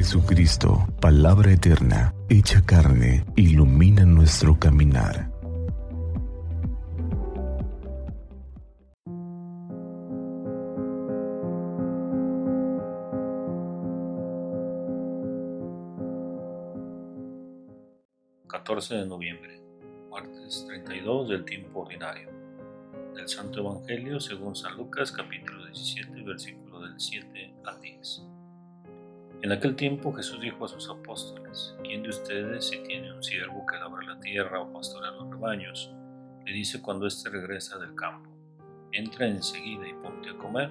Jesucristo, palabra eterna, hecha carne, ilumina nuestro caminar. ...14 de noviembre... ...martes 32 del tiempo ordinario... ...del Santo Evangelio según San Lucas capítulo 17 versículo del 7 al 10... En aquel tiempo Jesús dijo a sus apóstoles, ¿quién de ustedes si tiene un siervo que labra la tierra o pastorea los rebaños, le dice cuando éste regresa del campo, entra enseguida y ponte a comer?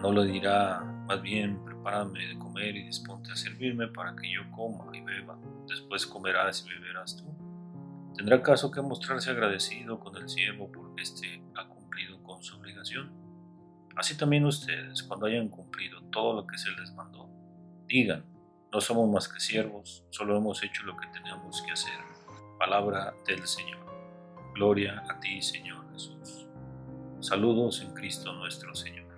No le dirá, más bien, prepárame de comer y disponte a servirme para que yo coma y beba, después comerás y beberás tú. ¿Tendrá caso que mostrarse agradecido con el siervo porque éste ha cumplido con su obligación? Así también ustedes, cuando hayan cumplido todo lo que se les mandó, digan, no somos más que siervos, solo hemos hecho lo que teníamos que hacer. Palabra del Señor. Gloria a ti, Señor Jesús. Saludos en Cristo nuestro Señor.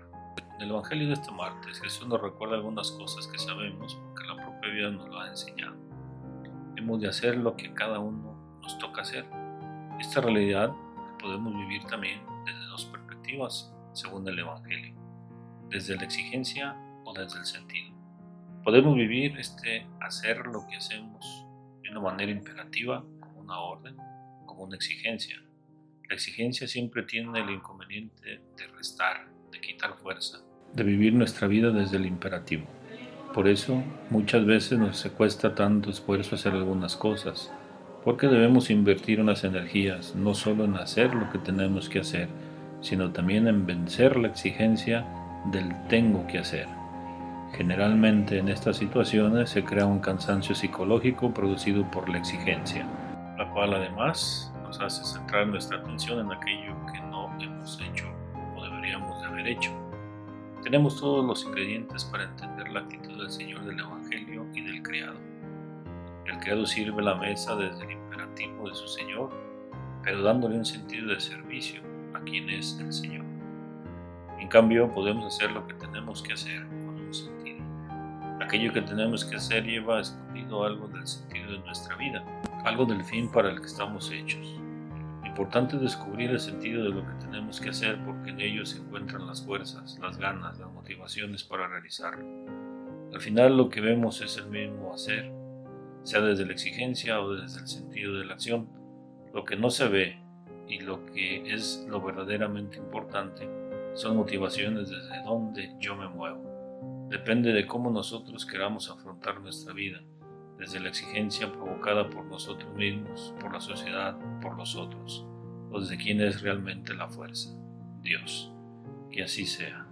En el Evangelio de este martes, Jesús nos recuerda algunas cosas que sabemos porque la propia vida nos lo ha enseñado. Hemos de hacer lo que cada uno nos toca hacer. Esta realidad podemos vivir también desde dos perspectivas, según el Evangelio, desde la exigencia o desde el sentido. Podemos vivir este hacer lo que hacemos de una manera imperativa, como una orden, como una exigencia. La exigencia siempre tiene el inconveniente de restar, de quitar fuerza, de vivir nuestra vida desde el imperativo. Por eso muchas veces nos cuesta tanto esfuerzo hacer algunas cosas, porque debemos invertir unas energías no solo en hacer lo que tenemos que hacer, sino también en vencer la exigencia del tengo que hacer. Generalmente en estas situaciones se crea un cansancio psicológico producido por la exigencia, la cual además nos hace centrar nuestra atención en aquello que no hemos hecho o deberíamos de haber hecho. Tenemos todos los ingredientes para entender la actitud del Señor del Evangelio y del Criado. El Criado sirve la mesa desde el imperativo de su Señor, pero dándole un sentido de servicio a quien es el Señor. En cambio, podemos hacer lo que tenemos que hacer Aquello que tenemos que hacer lleva escondido algo del sentido de nuestra vida, algo del fin para el que estamos hechos. Importante descubrir el sentido de lo que tenemos que hacer porque en ello se encuentran las fuerzas, las ganas, las motivaciones para realizarlo. Al final lo que vemos es el mismo hacer, sea desde la exigencia o desde el sentido de la acción. Lo que no se ve y lo que es lo verdaderamente importante son motivaciones desde donde yo me muevo. Depende de cómo nosotros queramos afrontar nuestra vida, desde la exigencia provocada por nosotros mismos, por la sociedad, por los otros, o desde quién es realmente la fuerza, Dios. Que así sea.